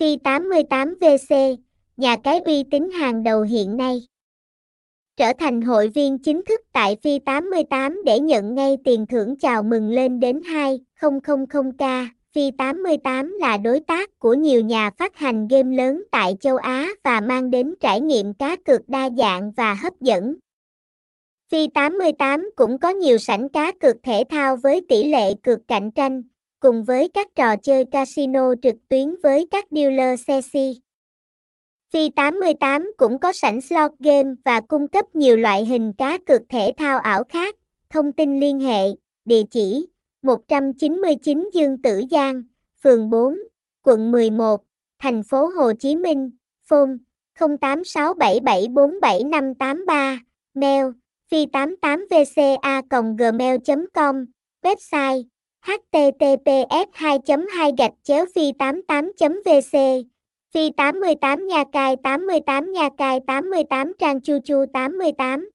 Phi 88VC, nhà cái uy tín hàng đầu hiện nay. Trở thành hội viên chính thức tại Phi 88 để nhận ngay tiền thưởng chào mừng lên đến 2000k. Phi 88 là đối tác của nhiều nhà phát hành game lớn tại châu Á và mang đến trải nghiệm cá cược đa dạng và hấp dẫn. Phi 88 cũng có nhiều sảnh cá cược thể thao với tỷ lệ cược cạnh tranh, cùng với các trò chơi casino trực tuyến với các dealer xe si. Phi 88 cũng có sảnh slot game và cung cấp nhiều loại hình cá cược thể thao ảo khác. Thông tin liên hệ, địa chỉ 199 Dương Tử Giang, phường 4, quận 11, thành phố Hồ Chí Minh, phone 0867747583, mail phi88vca.gmail.com, website https 2 2 gạch chéo phi 88 vc phi 88 nhà cài 88 nhà cài 88 trang chu chu 88